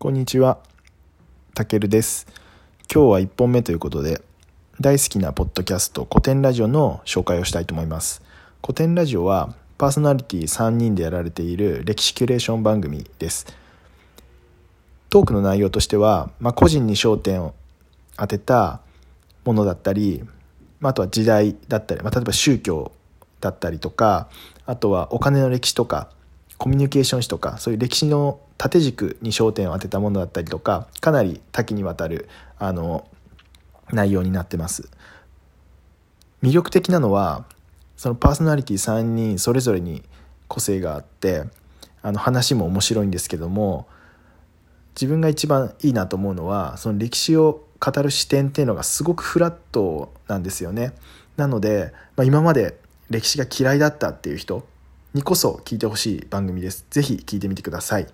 こんにちは、たけるです。今日は1本目ということで、大好きなポッドキャスト、古典ラジオの紹介をしたいと思います。古典ラジオは、パーソナリティ3人でやられている歴史キュレーション番組です。トークの内容としては、まあ、個人に焦点を当てたものだったり、まあ、あとは時代だったり、まあ、例えば宗教だったりとか、あとはお金の歴史とか、コミュニケーション史とかそういう歴史の縦軸に焦点を当てたものだったりとかかなり多岐にわたるあの内容になってます。魅力的なのはそのパーソナリティ3人それぞれに個性があってあの話も面白いんですけども自分が一番いいなと思うのはその歴史を語る視点っていうのがすごくフラットなんですよね。なので、まあ、今まで歴史が嫌いだったっていう人にこそ聞いてほしい番組です。ぜひ聞いてみてください。